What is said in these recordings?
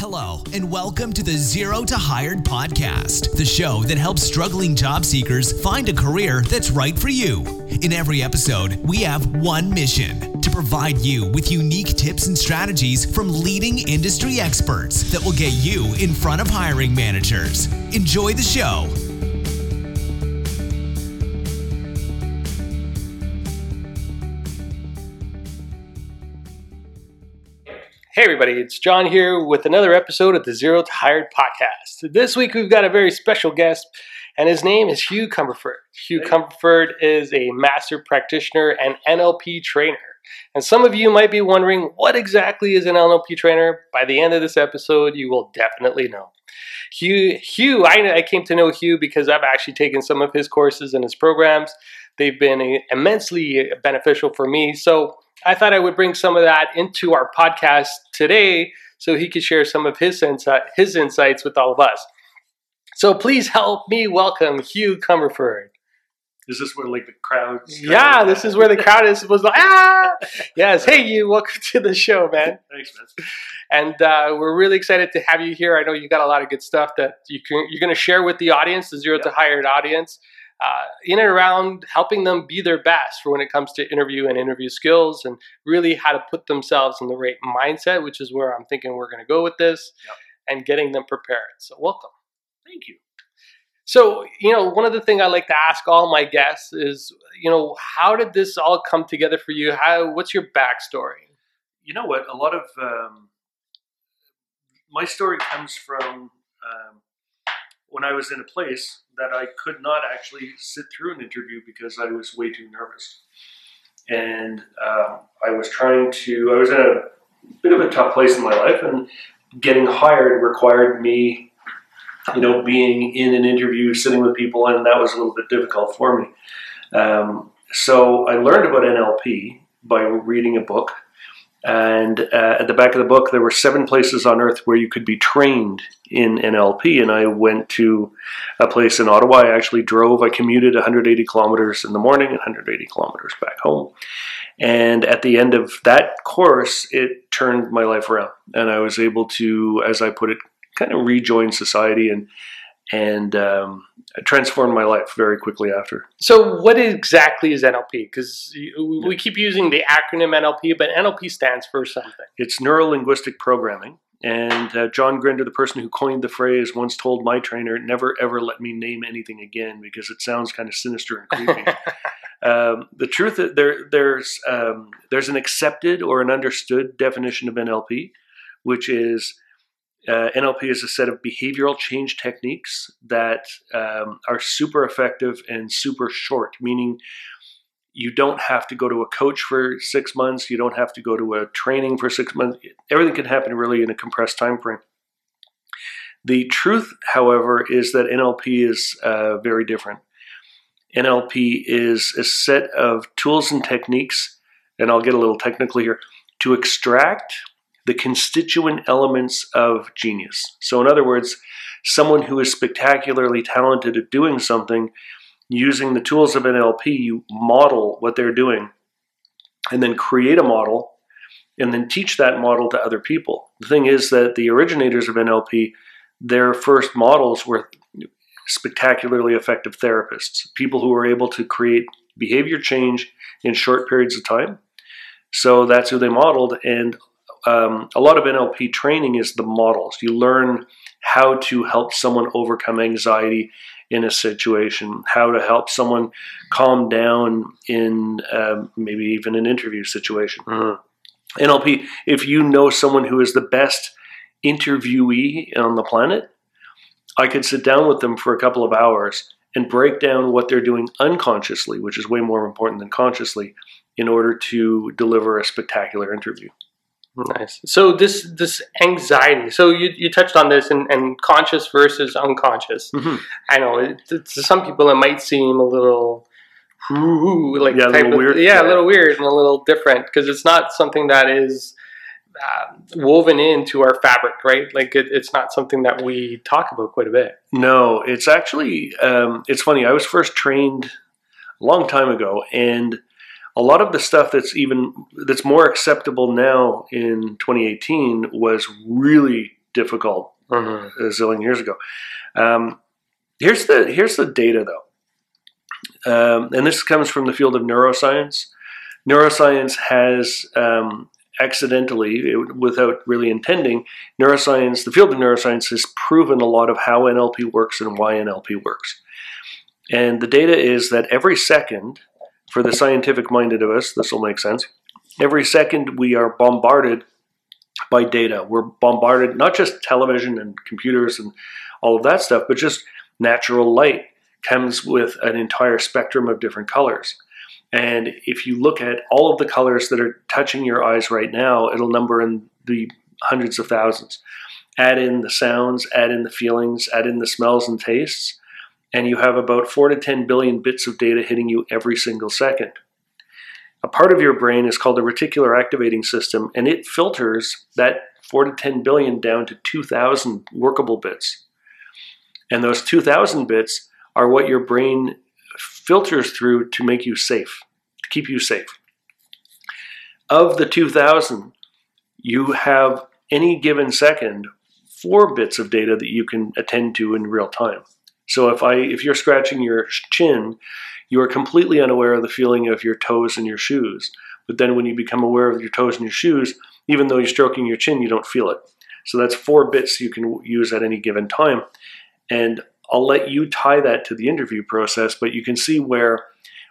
Hello, and welcome to the Zero to Hired podcast, the show that helps struggling job seekers find a career that's right for you. In every episode, we have one mission to provide you with unique tips and strategies from leading industry experts that will get you in front of hiring managers. Enjoy the show. Hey, everybody, it's John here with another episode of the Zero to Hired podcast. This week we've got a very special guest, and his name is Hugh Cumberford. Hugh Cumberford is a master practitioner and NLP trainer. And some of you might be wondering what exactly is an NLP trainer? By the end of this episode, you will definitely know. Hugh, Hugh I, I came to know Hugh because I've actually taken some of his courses and his programs. They've been immensely beneficial for me. So, I thought I would bring some of that into our podcast today so he could share some of his, insight, his insights with all of us. So please help me welcome Hugh Cumberford. Is this where like the crowd? Yeah, this is where the crowd is was like ah yes. Hey, you welcome to the show, man. Thanks, man. And uh, we're really excited to have Hugh here. I know you got a lot of good stuff that you can, you're going to share with the audience, the zero Yep. to hired audience, uh, in and around helping them be their best for when it comes to interview and interview skills, and really how to put themselves in the right mindset, which is where I'm thinking we're going to go with this, Yep. and getting them prepared. So welcome. Thank you. So, you know, one of the things I like to ask all my guests is, you know, how did this all come together for you? How, what's your backstory? You know what? A lot of um, my story comes from um, when I was in a place that I could not actually sit through an interview because I was way too nervous, and um, I was trying to. I was in a bit of a tough place in my life, and getting hired required me, you know, being in an interview, sitting with people, and that was a little bit difficult for me. Um, so I learned about NLP by reading a book. And uh, at the back of the book, there were seven places on earth where you could be trained in NLP. And I went to a place in Ottawa. I actually drove, I commuted 180 kilometers in the morning and 180 kilometers back home. And at the end of that course, it turned my life around. And I was able to, as I put it, kind of rejoin society and and um, transform my life very quickly after. So, what exactly is NLP? Because we keep using the acronym NLP, but NLP stands for something. It's neuro linguistic programming. And uh, John Grinder, the person who coined the phrase, once told my trainer, never ever let me name anything again because it sounds kind of sinister and creepy. um, the truth is there, there's, um, there's an accepted or an understood definition of NLP, which is uh, NLP is a set of behavioral change techniques that um, are super effective and super short, meaning you don't have to go to a coach for six months. You don't have to go to a training for six months. Everything can happen really in a compressed time frame. The truth, however, is that NLP is uh, very different. NLP is a set of tools and techniques, and I'll get a little technical here, to extract the constituent elements of genius. So, in other words, someone who is spectacularly talented at doing something, using the tools of NLP, you model what they're doing and then create a model and then teach that model to other people. The thing is that the originators of NLP, their first models were spectacularly effective therapists, people who were able to create behavior change in short periods of time. So that's who they modeled. And um, a lot of NLP training is the models. You learn how to help someone overcome anxiety in a situation, how to help someone calm down in um, maybe even an interview situation. NLP, if you know someone who is the best interviewee on the planet, I could sit down with them for a couple of hours and break down what they're doing unconsciously, which is way more important than consciously, in order to deliver a spectacular interview. Nice. So this this anxiety. So you, you touched on this and, and conscious versus unconscious. Mhm. I know it, to some people it might seem a little like Yeah, a little of- weird. Yeah, a little weird and a little different because it's not something that is uh, woven into our fabric, right? Like it, it's not something that we talk about quite a bit. No, it's actually um, it's funny. I was first trained a long time ago, and a lot of the stuff that's even that's more acceptable now in 2018 was really difficult Mm-hmm. a zillion years ago. Um, here's the here's the data though, um, and this comes from the field of neuroscience. Neuroscience has um, accidentally, without really intending, neuroscience, the field of neuroscience has proven a lot of how NLP works and why NLP works. And the data is that every second, for the scientific minded of us, this will make sense. Every second we are bombarded by data. We're bombarded not just television and computers and all of that stuff, but just natural light comes with an entire spectrum of different colors. And if you look at all of the colors that are touching your eyes right now, it'll number in the hundreds of thousands. Add in the sounds, add in the feelings, add in the smells and tastes, and you have about 4 to 10 billion bits of data hitting you every single second. A part of your brain is called the reticular activating system, and it filters that 4 to 10 billion down to 2,000 workable bits. And those 2,000 bits are what your brain filters through to make you safe, to keep you safe. Of the 2,000, you have any given second four bits of data that you can attend to in real time. So if I if you're scratching your chin, you are completely unaware of the feeling of your toes and your shoes. But then when you become aware of your toes and your shoes, even though you're stroking your chin, you don't feel it. So that's four bits you can use at any given time. And I'll let you tie that to the interview process, but you can see where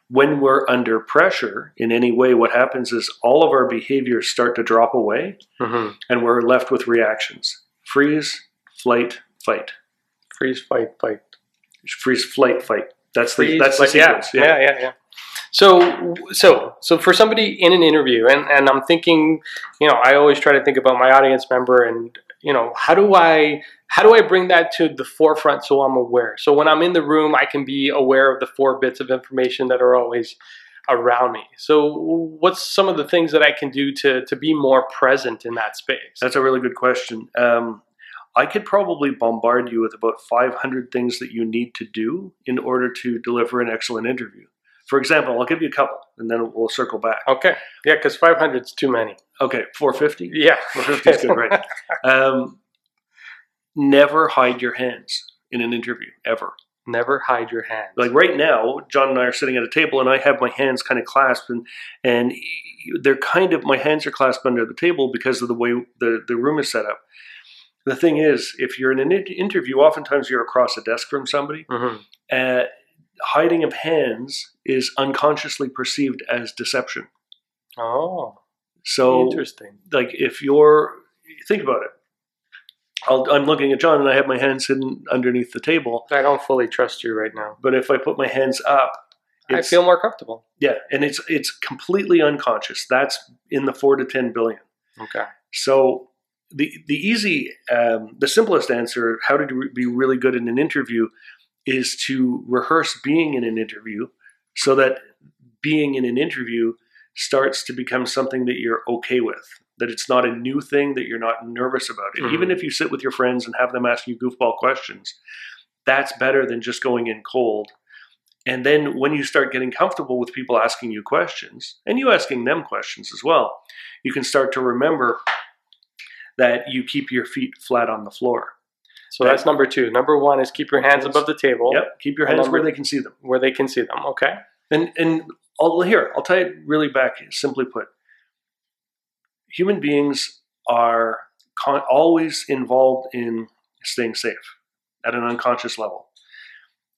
when we're under pressure in any way, what happens is all of our behaviors start to drop away Mm-hmm. and we're left with reactions freeze, flight, fight. Freeze, fight, fight. Freeze, flight, fight. That's the Freeze, that's the fight. yeah, yeah, yeah, yeah. So, so, so for somebody in an interview, and, and I'm thinking, you know, I always try to think about my audience member, and you know, how do I, how do I bring that to the forefront so I'm aware? So when I'm in the room, I can be aware of the four bits of information that are always around me. So, what's some of the things that I can do to to be more present in that space? That's a really good question. Um, I could probably bombard you with about 500 things that you need to do in order to deliver an excellent interview. For example, I'll give you a couple and then we'll circle back. Okay, yeah, because 500 is too many. Okay, 450? Yeah, 450 is good, right? Um, never hide your hands in an interview, ever. Never hide your hands. Like right now, John and I are sitting at a table, and I have my hands kind of clasped, and and they're kind of my hands are clasped under the table because of the way the the room is set up. The thing is, if you're in an interview, oftentimes you're across a desk from somebody. Mhm. Uh, hiding of hands is unconsciously perceived as deception. Oh, So, interesting. like, if you're think about it, I'll, I'm looking at John, and I have my hands hidden underneath the table. I don't fully trust you right now. But if I put my hands up, I feel more comfortable. Yeah, and it's it's completely unconscious. That's in the four to ten billion. Okay. So the the easy, um, the simplest answer, how to re- be really good in an interview, is to rehearse being in an interview, so that being in an interview starts to become something that you're okay with. That it's not a new thing that you're not nervous about it. Mhm. Even if you sit with your friends and have them ask you goofball questions, that's better than just going in cold. And then when you start getting comfortable with people asking you questions, and you asking them questions as well, you can start to remember that you keep your feet flat on the floor. So that's number two. Number one is keep your hands above the table Yep, keep your hands where they can see them. where they can see them. Okay. And and I'll here, I'll tie it really back. Simply put, human beings are con- always involved in staying safe at an unconscious level.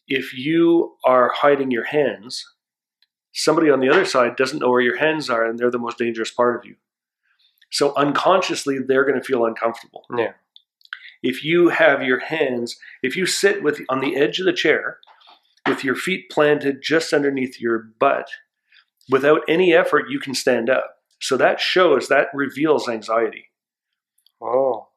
If you are hiding your hands, somebody on the other side doesn't know where your hands are, and they're the most dangerous part of you. So unconsciously, they're going to feel uncomfortable. Yeah. If you have your hands, if you sit with on the edge of the chair with your feet planted just underneath your butt, without any effort, you can stand up. So that shows, that reveals anxiety. Oh.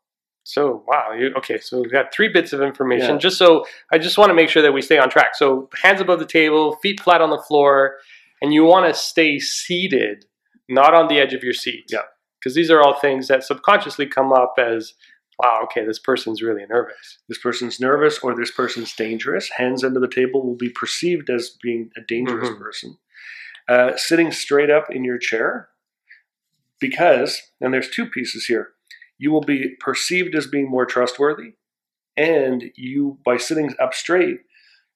So wow. You, okay. So we've got three bits of information. Yeah. Just so I just want to make sure that we stay on track. So hands above the table, feet flat on the floor, and you want to stay seated, not on the edge of your seat. Yeah. Because these are all things that subconsciously come up as, wow, okay, this person's really nervous. This person's nervous or this person's dangerous. Hands under the table will be perceived as being a dangerous Mhm. person. Uh, sitting straight up in your chair, because, and there's two pieces here, you will be perceived as being more trustworthy. And you, by sitting up straight,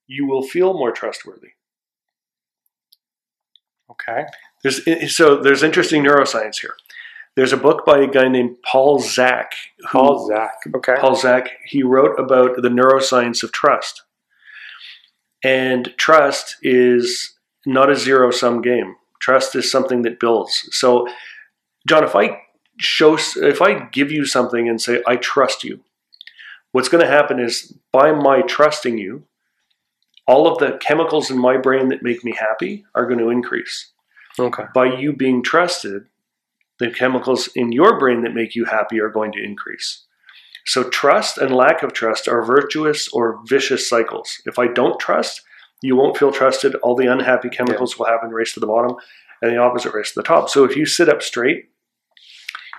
you will feel more trustworthy. Okay. There's, so there's interesting neuroscience here. There's a book by a guy named Paul Zak. who- Paul Zak. Okay. Paul Zak, he wrote about the neuroscience of trust. And trust is not a zero sum game. Trust is something that builds. So, John, if I show, if I give you something and say, I trust you, what's going to happen is by my trusting you, all of the chemicals in my brain that make me happy are going to increase. Okay. By you being trusted, the chemicals in your brain that make you happy are going to increase. So, trust and lack of trust are virtuous or vicious cycles. If I don't trust, you won't feel trusted. All the unhappy chemicals will happen race to the bottom, and the opposite race to the top. So, if you sit up straight,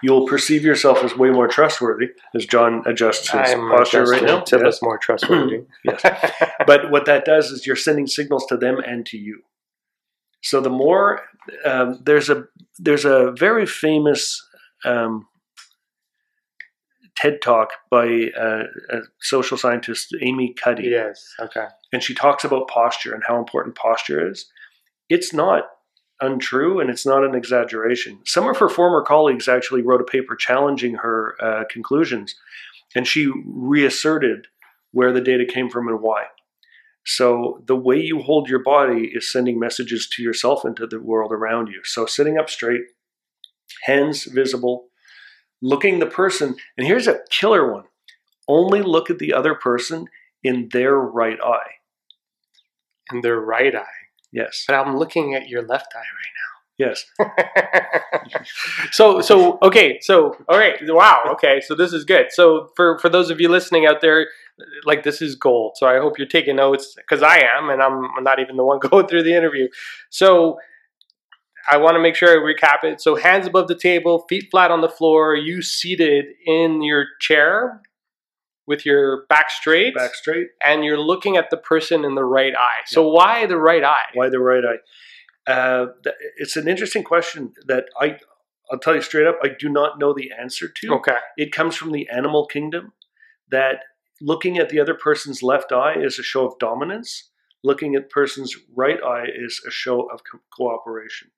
you'll perceive yourself as way more trustworthy as John adjusts his I'm posture right now. to Yes. more trustworthy. Yes. But what that does is you're sending signals to them and to you. So the more um, there's a there's a very famous um, TED talk by uh, a social scientist Amy Cuddy, yes. Okay. and she talks about posture and how important posture is. It's not untrue and it's not an exaggeration. Some of her former colleagues actually wrote a paper challenging her uh, conclusions, and she reasserted where the data came from and why. So, the way you hold your body is sending messages to yourself and to the world around you. So, sitting up straight, hands visible, looking the person, and here's a killer one only look at the other person in their right eye. And their right eye. Yes. But I'm looking at your left eye right now. Yes. so so okay so all right wow okay so this is good so for for those of you listening out there like this is gold. So i hope you're taking notes because i am and i'm not even the one going through the interview. So i want to make sure i recap it. So hands above the table feet flat on the floor you seated in your chair with your back straight Back straight. and you're looking at the person in the right eye. So why the right eye? Why the right eye? Uh, it's an interesting question that I, I'll tell you straight up, I do not know the answer to. okay. It comes from the animal kingdom that looking at the other person's left eye is a show of dominance. Looking at the person's right eye is a show of co- cooperation.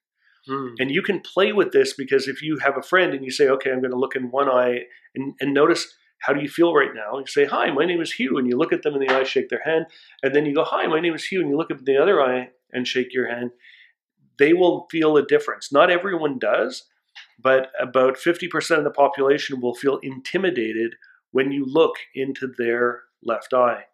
Hmm. And you can play with this because if you have a friend and you say, okay, I'm going to look in one eye and, and notice how do you feel right now? You say, hi, my name is Hugh. And you look at them in the eye, shake their hand. And then you go, hi, my name is Hugh. And you look at the other eye and shake your hand. They will feel a difference. Not everyone does, but about 50% of the population will feel intimidated when you look into their left eye.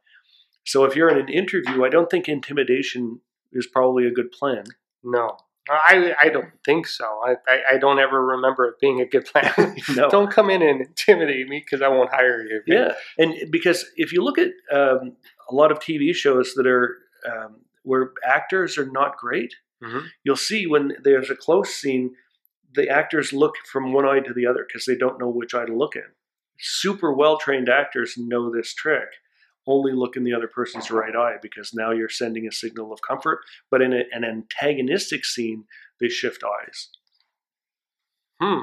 So if you're in an interview, I don't think intimidation is probably a good plan. No, I I don't think so. I I, I don't ever remember it being a good plan. No. don't come in and intimidate me because I won't hire you. Yeah, and because if you look at um, a lot of TV shows that are um, where actors are not great, Mhm. you'll see when there's a close scene, the actors look from one eye to the other because they don't know which eye to look in. Super well trained actors know this trick. Only look in the other person's right eye because now you're sending a signal of comfort. But in a, an antagonistic scene, they shift eyes. Hmm.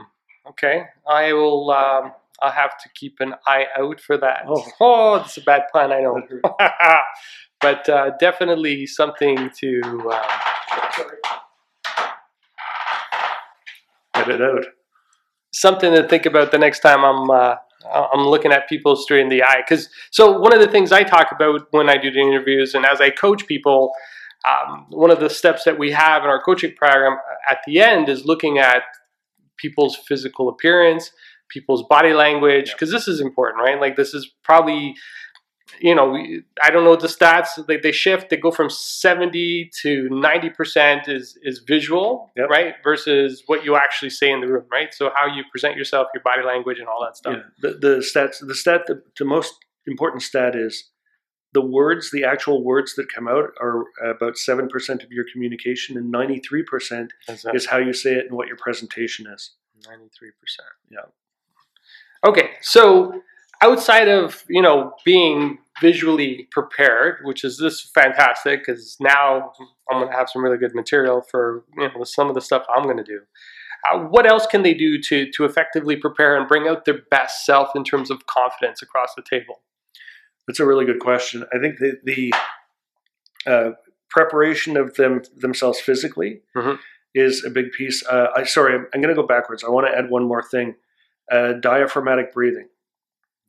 Okay. I will. Um, I'll have to keep an eye out for that. Oh. oh that's a bad plan. I know. but uh, definitely something to. Um, Get it out. something to think about the next time I'm uh, I'm looking at people straight in the eye. Because so one of the things I talk about when I do the interviews and as I coach people, um, one of the steps that we have in our coaching program at the end is looking at people's physical appearance, people's body language, because this is important, right? Like this is probably. You know, we- I don't know the stats. They, they shift. They go from seventy to ninety percent is is visual, Yep. right? Versus what you actually say in the room, right? So how you present yourself, your body language, and all that stuff. Yeah, the, the stats, the stat, the, the most important stat is the words, the actual words that come out are about 7% of your communication and 93% Is how you say it and what your presentation is. ninety-three percent? Yeah. Okay, so outside of you know being visually prepared, which is this fantastic because now I'm going to have some really good material for you know some of the stuff I'm going to do. uh, what else can they do to to effectively prepare and bring out their best self in terms of confidence across the table? That's a really good question. I think the, the uh, preparation of them themselves physically Mhm. is a big piece. Uh, I sorry, I'm, I'm going to go backwards. I want to add one more thing: uh, diaphragmatic breathing.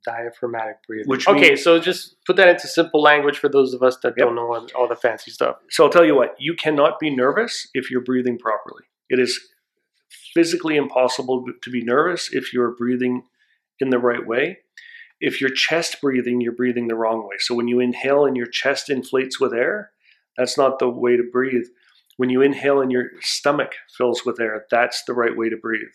Diaphragmatic breathing. Which okay, means- so just put that into simple language for those of us that Yep. don't know all, all the fancy stuff. So I'll tell you what: you cannot be nervous if you're breathing properly. It is physically impossible to be nervous if you're breathing in the right way. If you're chest breathing, you're breathing the wrong way. So when you inhale and your chest inflates with air, that's not the way to breathe. When you inhale and your stomach fills with air, that's the right way to breathe.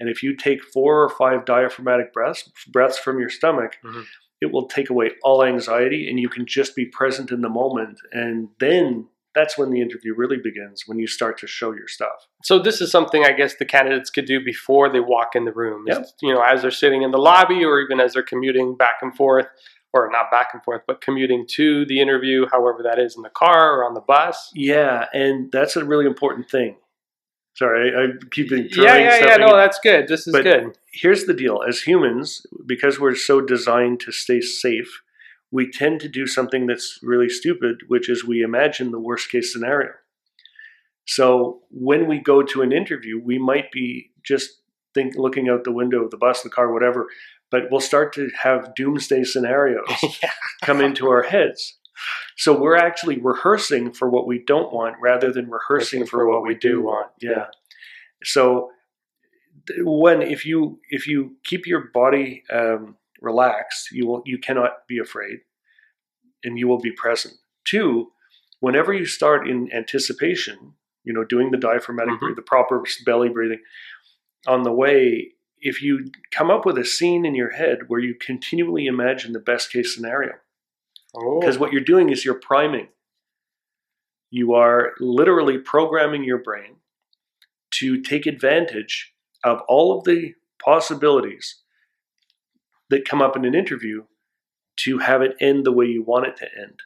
And if you take four or five diaphragmatic breaths, breaths from your stomach, Mhm. it will take away all anxiety and you can just be present in the moment. And then that's when the interview really begins, when you start to show your stuff. So this is something I guess the candidates could do before they walk in the room. is, Yep. You know, as they're sitting in the lobby or even as they're commuting back and forth, or not back and forth, but commuting to the interview, however that is in the car or on the bus. Yeah, and that's a really important thing. Sorry, I, I keep throwing Yeah, yeah, yeah. No, that's good. This is But- good. here's the deal as humans because we're so designed to stay safe we tend to do something that's really stupid which is we imagine the worst case scenario so when we go to an interview we might be just think looking out the window of the bus the car whatever but we'll start to have doomsday scenarios Yeah. come into our heads so we're actually rehearsing for what we don't want rather than rehearsing for, what we do want. yeah. So when if you if you keep your body um, relaxed you will you cannot be afraid and you will be present. Two whenever you start in anticipation you know doing the diaphragmatic Mhm. breathing the proper belly breathing on the way if you come up with a scene in your head where you continually imagine the best case scenario Oh. because what you're doing is you're priming. You are literally programming your brain to take advantage of all of the possibilities that come up in an interview to have it end the way you want it to end.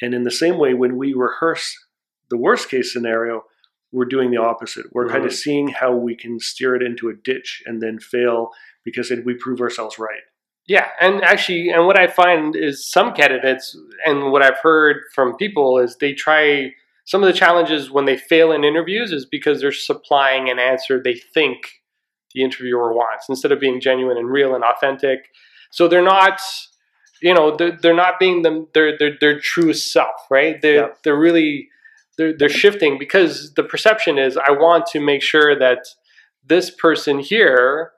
And in the same way, when we rehearse the worst case scenario, we're doing the opposite. We're kind of mm-hmm. seeing how we can steer it into a ditch and then fail because we prove ourselves right. Yeah, and actually, and what I find is some candidates, and what I've heard from people is they try some of the challenges when they fail in interviews is because they're supplying an answer they think the interviewer wants instead of being genuine and real and authentic. So they're not, you know, they're, they're not being them their their their true self, right? They're Yeah. they're really they're they're shifting because the perception is I want to make sure that this person here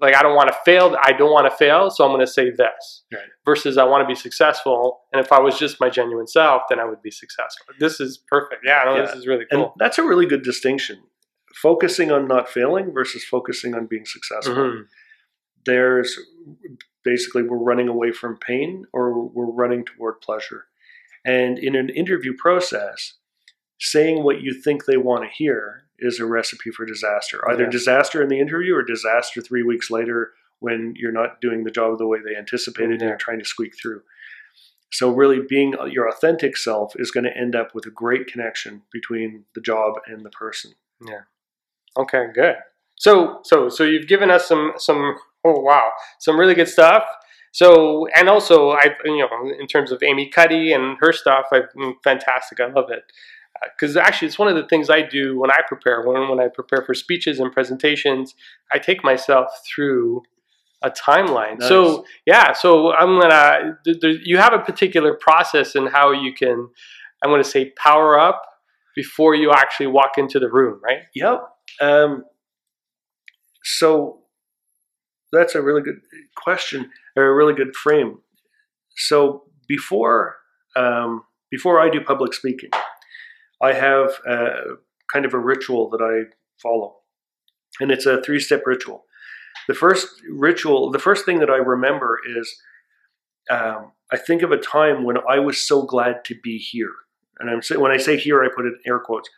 like I don't want to fail. I don't want to fail, so I'm going to say this. Right. Versus I want to be successful, and if I was just my genuine self, then I would be successful. This is perfect. Yeah, no, this is really cool. And that's a really good distinction. Focusing on not failing versus focusing on being successful. Mhm. There's basically we're running away from pain or we're running toward pleasure. And in an interview process, saying what you think they want to hear is a recipe for disaster. Either Yeah. disaster in the interview or disaster three weeks later when you're not doing the job the way they anticipated and you're trying to squeak through. So, really, being your authentic self is going to end up with a great connection between the job and the person. Yeah. Okay, good. So, so, so you've given us some, some. Oh wow, some really good stuff. So, and also, I, you know, in terms of Amy Cuddy and her stuff, I, mm, fantastic. I love it. Because actually, it's one of the things I do when I prepare. When when I prepare for speeches and presentations, I take myself through a timeline. So yeah, so I'm gonna. th- th- you have a particular process in how you can. I'm gonna say power up before you actually walk into the room, right? Yep. Um, so that's a really good question, or a really good frame. So before um, before I do public speaking, I have uh, kind of a ritual that I follow, and it's a three step ritual. The first ritual, the first thing that I remember is um, I think of a time when I was so glad to be here, and I'm when I say here, I put it in air quotes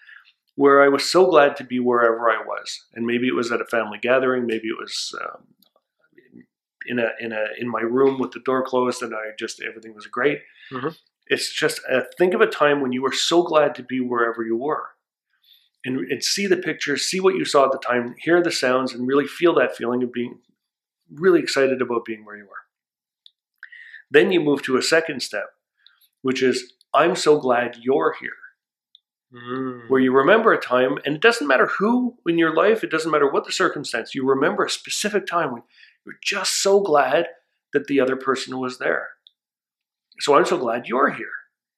where I was so glad to be wherever I was, and maybe it was at a family gathering, maybe it was um, in a in a in my room with the door closed, and I just everything was great. Mhm. It's just uh, think of a time when you were so glad to be wherever you were, and, and see the pictures, see what you saw at the time, hear the sounds, and really feel that feeling of being really excited about being where you are. Then you move to a second step, which is, I'm so glad you're here. Mm. Where you remember a time, and it doesn't matter who in your life, it doesn't matter what the circumstance, you remember a specific time when you're just so glad that the other person was there. So I'm so glad you're here.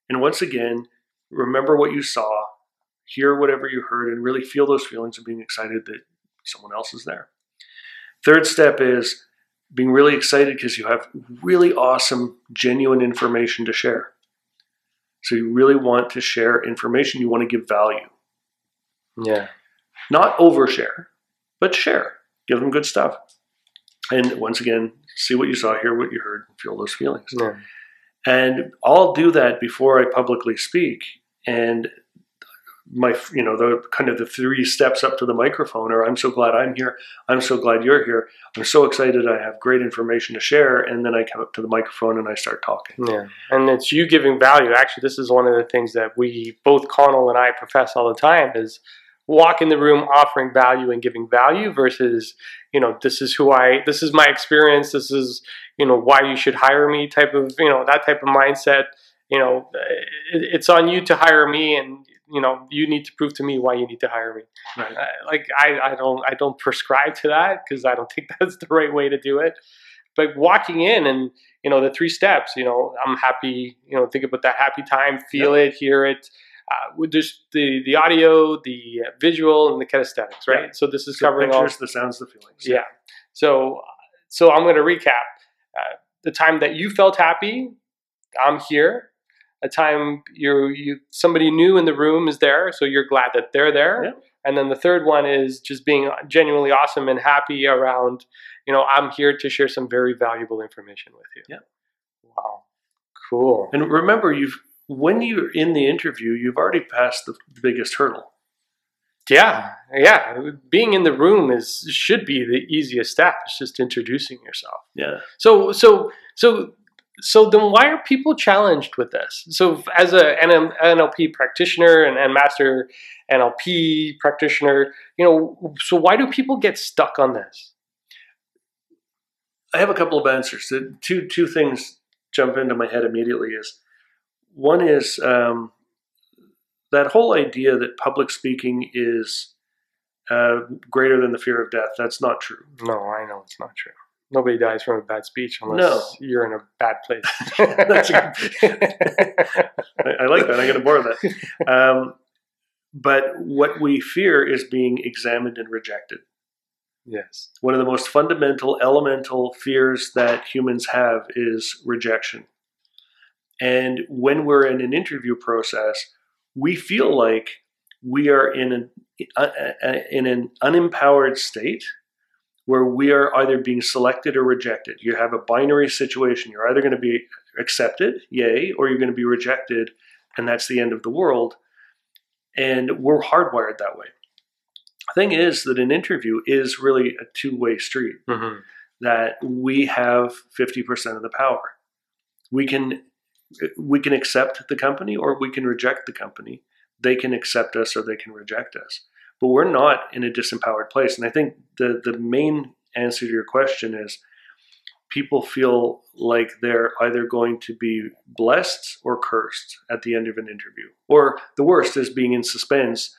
And once again, remember what you saw, hear whatever you heard, and really feel those feelings of being excited that someone else is there. Third step is being really excited because you have really awesome, genuine information to share. So you really want to share information, you want to give value. Yeah. Not overshare, but share. Give them good stuff. And once again, see what you saw, hear what you heard, feel those feelings. Yeah. And I'll do that before I publicly speak. And my, you know, the kind of the three steps up to the microphone are I'm so glad I'm here. I'm so glad you're here. I'm so excited I have great information to share. And then I come up to the microphone and I start talking. Yeah, and it's you giving value. Actually, this is one of the things that we both Connell and I profess all the time is walk in the room offering value and giving value versus you know this is who I this is my experience. This is you know why you should hire me type of you know that type of mindset. You know, it, it's on you to hire me, and you know you need to prove to me why you need to hire me. Right. Like I, I don't I don't prescribe to that because I don't think that's the right way to do it. But walking in and you know the three steps, you know I'm happy. You know think about that happy time, feel it, hear it. Uh, with just the the audio, the uh, visual, and the kinesthetics, right? Yeah. So this is The covering all. the sounds, the feelings. Yeah. So so I'm going to recap. Uh, the time that you felt happy, I'm here. A time you you somebody new in the room is there, so you're glad that they're there. Yeah. And then the third one is just being genuinely awesome and happy around, you know, I'm here to share some very valuable information with you. Yeah. Wow. Cool. And remember, you've when you're in the interview, you've already passed the biggest hurdle. Yeah. Yeah. Being in the room is should be the easiest step. It's just introducing yourself. Yeah. So so so so then why are people challenged with this? So as a NLP practitioner and, and master NLP practitioner, you know, so why do people get stuck on this? I have a couple of answers. Two two things jump into my head immediately. Is one is um, that whole idea that public speaking is uh, greater than the fear of death. That's not true. No, I know it's not true. Nobody dies from a bad speech unless No. you're in a bad place. That's a I, I like that. I'm going to borrow that. Um, but what we fear is being examined and rejected. yes. One of the most fundamental, elemental fears that humans have is rejection. And when we're in an interview process, we feel like we are in an uh, uh, in an unempowered state where we are either being selected or rejected. You have a binary situation. You're either going to be accepted, yay, or you're going to be rejected, and that's the end of the world. And we're hardwired that way. The Thing is that an interview is really a two-way street Mm-hmm. that we have 50% of the power. We can we can accept the company or we can reject the company. They can accept us or they can reject us. But we're not in a disempowered place. And I think the the main answer to your question is people feel like they're either going to be blessed or cursed at the end of an interview. Or the worst is being in suspense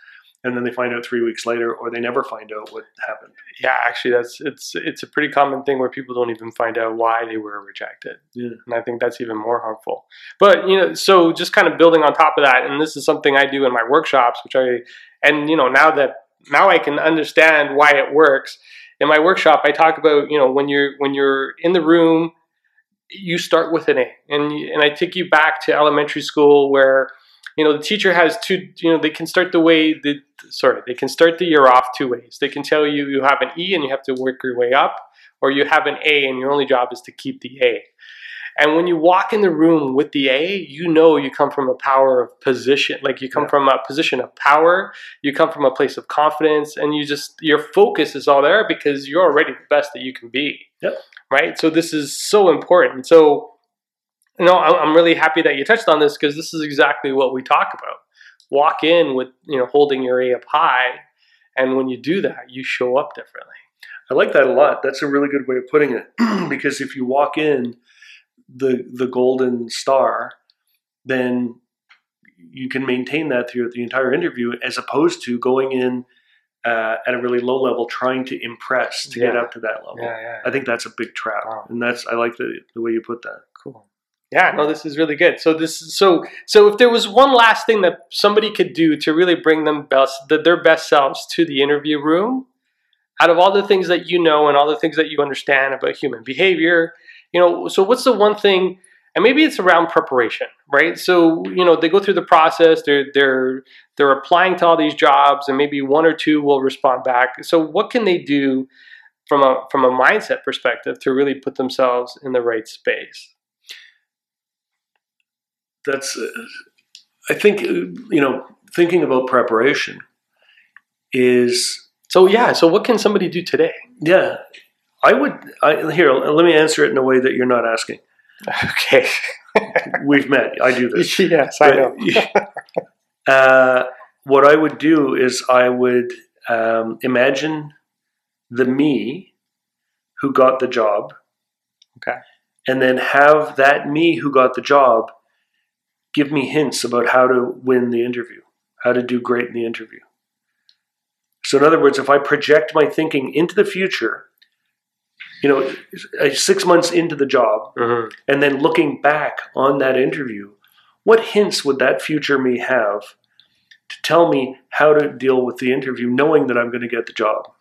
and then they find out 3 weeks later or they never find out what happened. Yeah, actually, that's it's it's a pretty common thing where people don't even find out why they were rejected. Yeah. and I think that's even more harmful. But you know, so just kind of building on top of that, and this is something I do in my workshops, which I and you know now that now I can understand why it works. In my workshop, I talk about you know when you're when you're in the room, you start with an A, and and I take you back to elementary school where you know the teacher has two you know they can start the way the sorry they can start the year off two ways. They can tell you you have an E and you have to work your way up, or you have an A and your only job is to keep the A. And when you walk in the room with the A, you know you come from a power of position. Like you come Yeah. from a position of power, you come from a place of confidence, and you just, your focus is all there because you're already the best that you can be. Yep. Right? So this is so important. So, know, I'm really happy that you touched on this because this is exactly what we talk about. walk in with you know holding your A up high, and when you do that, you show up differently. I like that a lot. That's a really good way of putting it. because if you walk in the the golden star, then you can maintain that throughout the entire interview, as opposed to going in uh, at a really low level, trying to impress to get up to that level. Yeah, yeah. I think that's a big trap, Wow. and that's I like the the way you put that. Cool. Yeah, no, this is really good. So this is so so if there was one last thing that somebody could do to really bring them best the, their best selves to the interview room, out of all the things that you know and all the things that you understand about human behavior, you know, so what's the one thing and maybe it's around preparation, right? So, you know, they go through the process, they're they're they're applying to all these jobs and maybe one or two will respond back. So what can they do from a from a mindset perspective to really put themselves in the right space? That's uh, I think uh, you know thinking about preparation is So yeah, so what can somebody do today? yeah. I would I, here. Let me answer it in a way that you're not asking. Okay. We've met. I do this. yes, I know. uh, what I would do is I would um, imagine the me who got the job. Okay. And then have that me who got the job give me hints about how to win the interview, how to do great in the interview. So, in other words, if I project my thinking into the future, you know, uh, six months into the job, Mhm. and then looking back on that interview, what hints would that future me have to tell me how to deal with the interview, knowing that I'm going to get the job?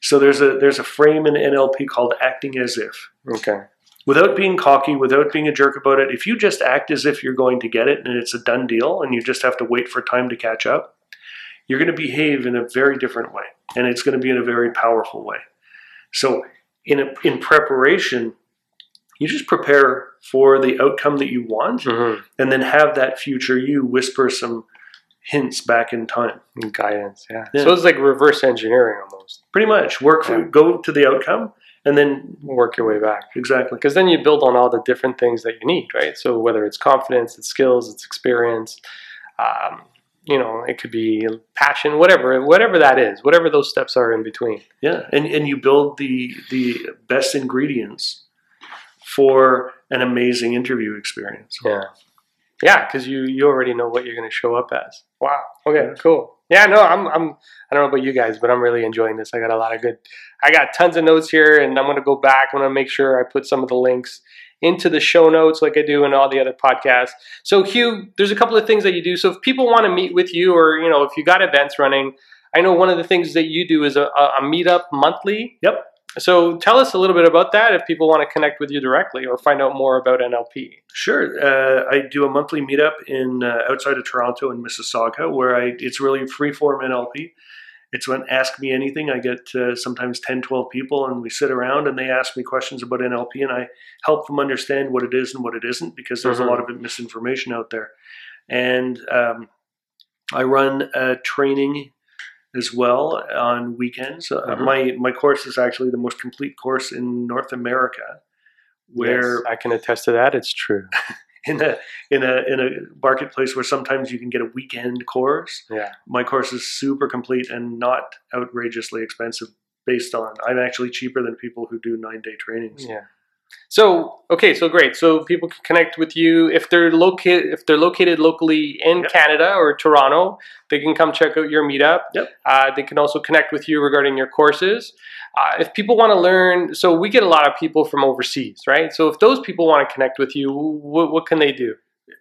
So there's a there's a frame in NLP called acting as if. Okay. Without being cocky, without being a jerk about it, if you just act as if you're going to get it and it's a done deal and you just have to wait for time to catch up, you're going to behave in a very different way and it's going to be in a very powerful way. So in a, in preparation, you just prepare for the outcome that you want Mhm. and then have that future you whisper some hints back in time. And Guidance. Yeah. Yeah. So it's like reverse engineering almost. Pretty much work for, Yeah. go to the outcome and then Work your way back. exactly. Because then you build on all the different things that you need, right? So whether it's confidence, it's skills, it's experience, um, you know, it could be passion, whatever, whatever that is, whatever those steps are in between. Yeah, and and you build the the best ingredients for an amazing interview experience. Yeah. Yeah, because you you already know what you're going to show up as. Wow. Okay. Cool. Yeah. No, I'm I'm I don't know about you guys, but I'm really enjoying this. I got a lot of good. I got tons of notes here, and I'm going to go back. I'm going to make sure I put some of the links into the show notes, like I do in all the other podcasts. So, Hugh, there's a couple of things that you do. So, if people want to meet with you, or you know, if you got events running, I know one of the things that you do is a, a a meetup monthly. Yep. So, tell us a little bit about that if people want to connect with you directly or find out more about NLP. Sure, uh, I do a monthly meetup in uh, outside of Toronto in Mississauga, where I it's really free form NLP. It's when Ask Me Anything. I get uh, sometimes 10, 12 people, and we sit around and they ask me questions about NLP, and I help them understand what it is and what it isn't because there's Mhm. a lot of misinformation out there. And um, I run a training as well on weekends. Uh, Mhm. My my course is actually the most complete course in North America, where Yes, I can attest to that. It's true. in a in a in a marketplace where sometimes you can get a weekend course. Yeah. My course is super complete and not outrageously expensive. Based on, I'm actually cheaper than people who do nine day trainings. Yeah. So okay, so great. So people can connect with you if they're located if they're located locally in Yep. Canada or Toronto. They can come check out your meetup. Yep. Uh, they can also connect with you regarding your courses. Uh, if people want to learn, so we get a lot of people from overseas, right? So if those people want to connect with you, what, what can they do?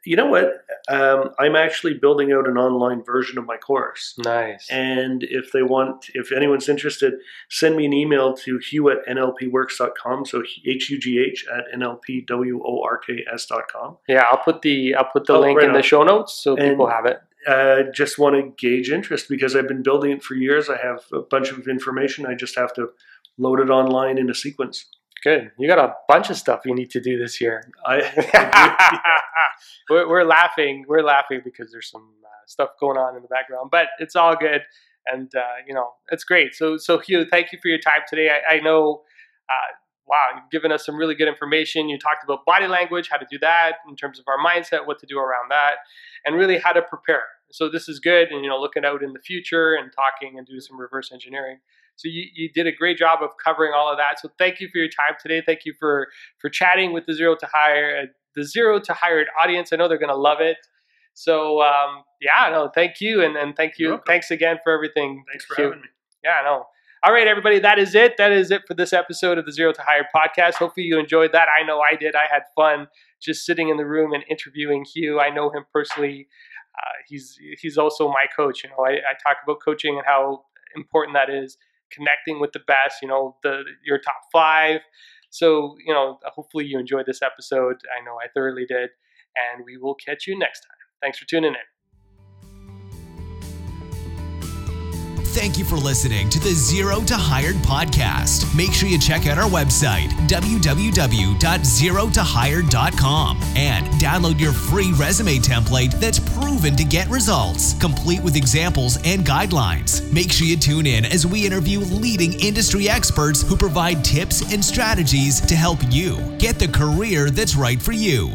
You know what? Um, I'm actually building out an online version of my course. Nice. And if they want, if anyone's interested, send me an email to hugh at nlpworks.com. So H U G H at nlpworks.com. yeah, I'll put the I'll put the Oh, link right in the show notes so And- people have it. uh, just want to gauge interest because I've been building it for years. I have a bunch of information. I just have to load it online in a sequence. Good. You got a bunch of stuff you need to do this year. I we're, we're laughing. We're laughing because there's some uh, stuff going on in the background, but it's all good, and uh, you know it's great. So, so Hugh, thank you for your time today. I, I know uh, wow, you've given us some really good information. You talked about body language, how to do that in terms of our mindset, what to do around that, and really how to prepare. So this is good, and you know, looking out in the future and talking and doing some reverse engineering. So you, you did a great job of covering all of that. So thank you for your time today. Thank you for for chatting with the zero to hire uh, the zero to hired audience. I know they're going to love it. So um, yeah, no, thank you, and and thank you, thanks again for everything. Thanks for having me. Yeah, no. All right, everybody, that is it. That is it for this episode of the Zero to Hire podcast. Hopefully, you enjoyed that. I know I did. I had fun just sitting in the room and interviewing Hugh. I know him personally. Uh, he's he's also my coach. You know, I, I talk about coaching and how important that is. Connecting with the best. You know, the your top five. So, you know, hopefully you enjoyed this episode. I know I thoroughly did. And we will catch you next time. Thanks for tuning in. Thank you for listening to the Zero to Hired podcast. Make sure you check out our website, www.zerotohired.com, and download your free resume template that's proven to get results, complete with examples and guidelines. Make sure you tune in as we interview leading industry experts who provide tips and strategies to help you get the career that's right for you.